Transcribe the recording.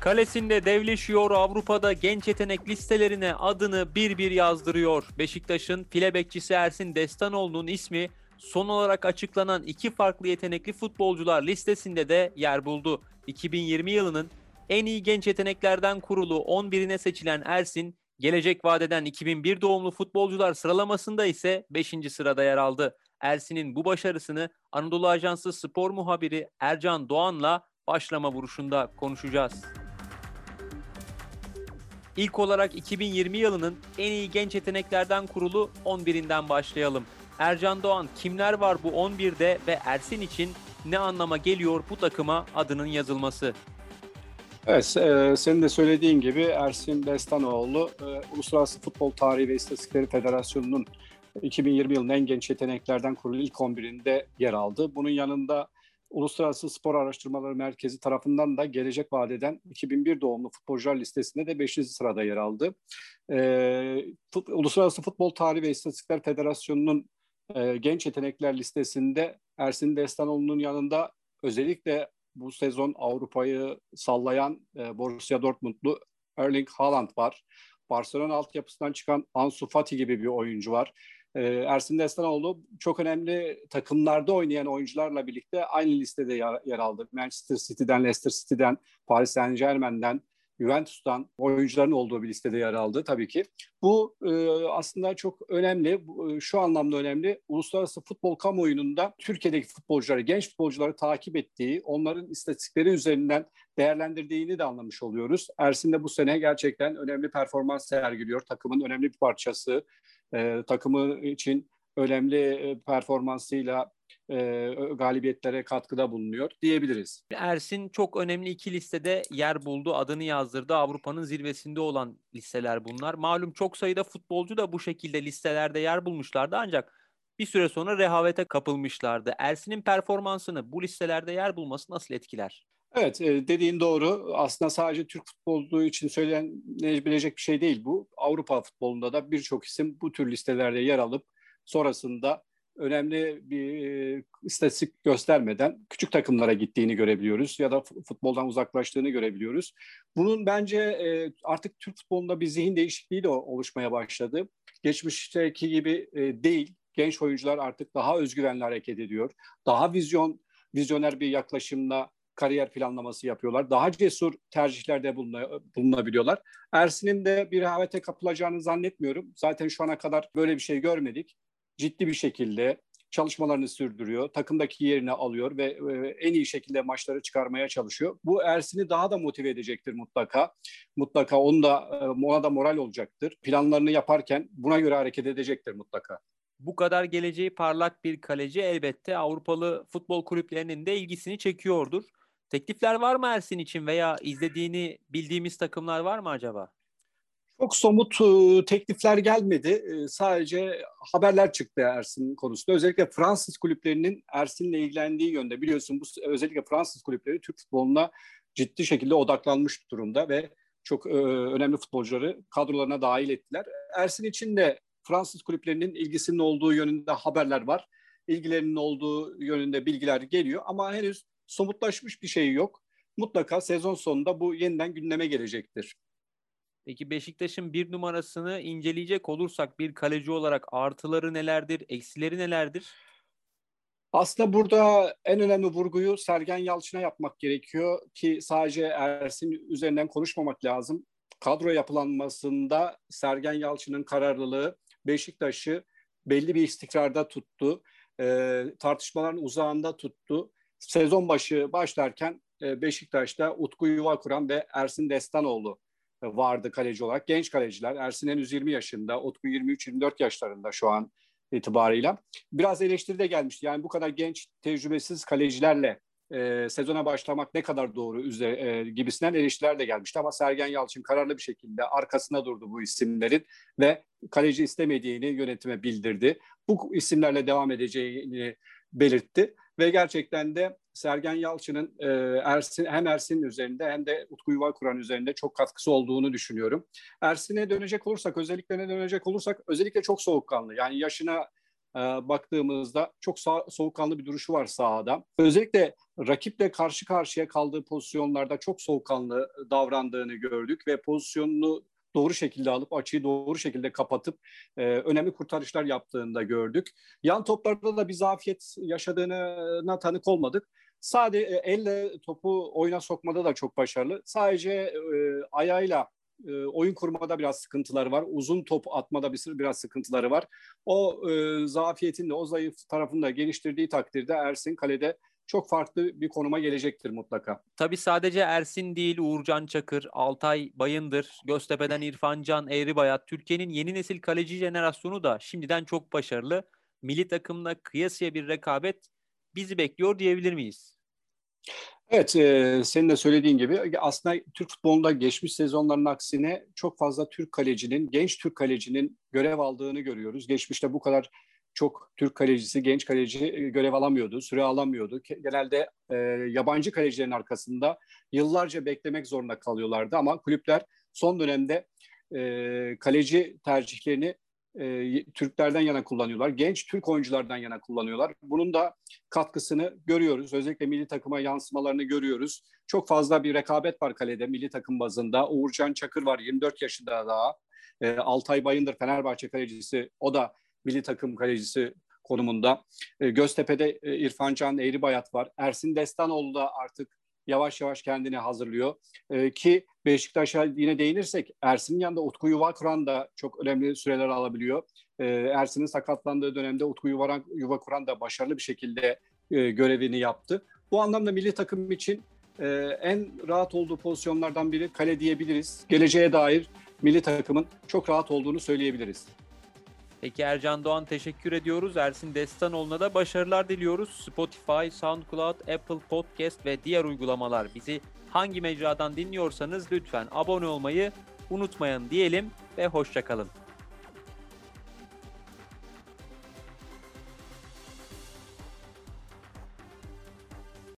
Kalesinde devleşiyor Avrupa'da genç yetenek listelerine adını bir bir yazdırıyor. Beşiktaş'ın file bekçisi Ersin Destanoğlu'nun ismi son olarak açıklanan iki farklı yetenekli futbolcular listesinde de yer buldu. 2020 yılının en iyi genç yeteneklerden kurulu 11'ine seçilen Ersin, gelecek vadeden 2001 doğumlu futbolcular sıralamasında ise 5. sırada yer aldı. Ersin'in bu başarısını Anadolu Ajansı spor muhabiri Ercan Doğan'la başlama vuruşunda konuşacağız. İlk olarak 2020 yılının en iyi genç yeteneklerden kurulu 11'inden başlayalım. Ercan Doğan kimler var bu 11'de ve Ersin için ne anlama geliyor bu takıma adının yazılması? Evet, e, senin de söylediğin gibi Ersin Destanoğlu, e, Uluslararası Futbol Tarihi ve İstatistikleri Federasyonu'nun 2020 yılının en genç yeteneklerden kurulu ilk 11'inde yer aldı. Bunun yanında Uluslararası Spor Araştırmaları Merkezi tarafından da gelecek vadeden 2001 doğumlu futbolcular listesinde de 5. sırada yer aldı. Ee, fut, Uluslararası Futbol Tarihi ve İstatistikler Federasyonu'nun e, genç yetenekler listesinde Ersin Destanoğlu'nun yanında özellikle bu sezon Avrupa'yı sallayan e, Borussia Dortmundlu Erling Haaland var. Barcelona altyapısından çıkan Ansu Fati gibi bir oyuncu var. Ee, Ersin Destanoğlu çok önemli takımlarda oynayan oyuncularla birlikte aynı listede yer, yer aldı. Manchester City'den, Leicester City'den, Paris Saint Germain'den, Juventus'tan oyuncuların olduğu bir listede yer aldı tabii ki. Bu e, aslında çok önemli, e, şu anlamda önemli. Uluslararası futbol kamuoyunun da Türkiye'deki futbolcuları, genç futbolcuları takip ettiği, onların istatistikleri üzerinden değerlendirdiğini de anlamış oluyoruz. Ersin de bu sene gerçekten önemli performans sergiliyor. Takımın önemli bir parçası. E, takımı için önemli e, performansıyla e, galibiyetlere katkıda bulunuyor diyebiliriz. Ersin çok önemli iki listede yer buldu, adını yazdırdı. Avrupa'nın zirvesinde olan listeler bunlar. Malum çok sayıda futbolcu da bu şekilde listelerde yer bulmuşlardı ancak bir süre sonra rehavete kapılmışlardı. Ersin'in performansını bu listelerde yer bulması nasıl etkiler? Evet e, dediğin doğru. Aslında sadece Türk futbolu için söylenebilecek bir şey değil bu. Avrupa futbolunda da birçok isim bu tür listelerde yer alıp sonrasında önemli bir e, istatistik göstermeden küçük takımlara gittiğini görebiliyoruz ya da futboldan uzaklaştığını görebiliyoruz. Bunun bence e, artık Türk futbolunda bir zihin değişikliği de oluşmaya başladı. Geçmişteki gibi değil. Genç oyuncular artık daha özgüvenli hareket ediyor. Daha vizyon vizyoner bir yaklaşımla kariyer planlaması yapıyorlar. Daha cesur tercihlerde bulunabiliyorlar. Ersin'in de bir rehavete kapılacağını zannetmiyorum. Zaten şu ana kadar böyle bir şey görmedik ciddi bir şekilde çalışmalarını sürdürüyor. Takımdaki yerini alıyor ve e, en iyi şekilde maçları çıkarmaya çalışıyor. Bu Ersin'i daha da motive edecektir mutlaka. Mutlaka onu da e, ona da moral olacaktır. Planlarını yaparken buna göre hareket edecektir mutlaka. Bu kadar geleceği parlak bir kaleci elbette Avrupalı futbol kulüplerinin de ilgisini çekiyordur. Teklifler var mı Ersin için veya izlediğini bildiğimiz takımlar var mı acaba? Çok somut e, teklifler gelmedi. E, sadece haberler çıktı Ersin konusunda. Özellikle Fransız kulüplerinin Ersin'le ilgilendiği yönde. Biliyorsun bu özellikle Fransız kulüpleri Türk futboluna ciddi şekilde odaklanmış durumda ve çok e, önemli futbolcuları kadrolarına dahil ettiler. Ersin için de Fransız kulüplerinin ilgisinin olduğu yönünde haberler var. İlgilerinin olduğu yönünde bilgiler geliyor ama henüz somutlaşmış bir şey yok. Mutlaka sezon sonunda bu yeniden gündeme gelecektir. Peki Beşiktaş'ın bir numarasını inceleyecek olursak bir kaleci olarak artıları nelerdir, eksileri nelerdir? Aslında burada en önemli vurguyu Sergen Yalçın'a yapmak gerekiyor ki sadece Ersin üzerinden konuşmamak lazım. Kadro yapılanmasında Sergen Yalçın'ın kararlılığı Beşiktaş'ı belli bir istikrarda tuttu. E, tartışmaların uzağında tuttu. Sezon başı başlarken e, Beşiktaş'ta Utku Yuvakuran ve Ersin Destanoğlu vardı kaleci olarak. Genç kaleciler. Ersin henüz 20 yaşında, Utku 23-24 yaşlarında şu an itibarıyla. Biraz eleştiri de gelmişti. Yani bu kadar genç, tecrübesiz kalecilerle e, sezona başlamak ne kadar doğru üzere, e, gibisinden eleştiriler de gelmişti. Ama Sergen Yalçın kararlı bir şekilde arkasına durdu bu isimlerin ve kaleci istemediğini yönetime bildirdi. Bu isimlerle devam edeceğini belirtti ve gerçekten de Sergen Yalçın'ın e, Ersin, hem Ersin üzerinde hem de Utku Yuvakuran üzerinde çok katkısı olduğunu düşünüyorum. Ersin'e dönecek olursak, özelliklerine dönecek olursak özellikle çok soğukkanlı. Yani yaşına e, baktığımızda çok sağ, soğukkanlı bir duruşu var sahada. Özellikle rakiple karşı karşıya kaldığı pozisyonlarda çok soğukkanlı davrandığını gördük ve pozisyonunu doğru şekilde alıp açıyı doğru şekilde kapatıp e, önemli kurtarışlar yaptığını da gördük. Yan toplarda da bir zafiyet yaşadığına tanık olmadık. Sadece elle topu oyuna sokmada da çok başarılı. Sadece e, ayağıyla e, oyun kurmada biraz sıkıntıları var. Uzun top atmada bir, biraz sıkıntıları var. O e, zafiyetin de o zayıf tarafını da geliştirdiği takdirde Ersin kalede çok farklı bir konuma gelecektir mutlaka. Tabii sadece Ersin değil, Uğurcan Çakır, Altay Bayındır, Göztepe'den İrfan Can, Eğribayat, Türkiye'nin yeni nesil kaleci jenerasyonu da şimdiden çok başarılı. Milli takımla kıyasıya bir rekabet bizi bekliyor diyebilir miyiz? Evet, e, senin de söylediğin gibi aslında Türk futbolunda geçmiş sezonların aksine çok fazla Türk kalecinin, genç Türk kalecinin görev aldığını görüyoruz. Geçmişte bu kadar çok Türk kalecisi, genç kaleci e, görev alamıyordu, süre alamıyordu. Genelde e, yabancı kalecilerin arkasında yıllarca beklemek zorunda kalıyorlardı ama kulüpler son dönemde e, kaleci tercihlerini e, Türklerden yana kullanıyorlar. Genç Türk oyunculardan yana kullanıyorlar. Bunun da katkısını görüyoruz. Özellikle milli takıma yansımalarını görüyoruz. Çok fazla bir rekabet var kalede milli takım bazında. Uğurcan Çakır var 24 yaşında daha. E, Altay Bayındır Fenerbahçe kalecisi. O da milli takım kalecisi konumunda. E, Göztepe'de e, İrfan Can Eğribayat var. Ersin Destanoğlu da artık yavaş yavaş kendini hazırlıyor. E, ki Beşiktaş'a yine değinirsek Ersin'in yanında Utku Yuvakuran da çok önemli süreler alabiliyor. E, Ersin'in sakatlandığı dönemde Utku Yuvakuran, Yuvakuran da başarılı bir şekilde görevini yaptı. Bu anlamda milli takım için en rahat olduğu pozisyonlardan biri kale diyebiliriz. Geleceğe dair milli takımın çok rahat olduğunu söyleyebiliriz. Peki Ercan Doğan teşekkür ediyoruz. Ersin Destanoğlu'na da başarılar diliyoruz. Spotify, SoundCloud, Apple Podcast ve diğer uygulamalar bizi hangi mecradan dinliyorsanız lütfen abone olmayı unutmayın diyelim ve hoşçakalın.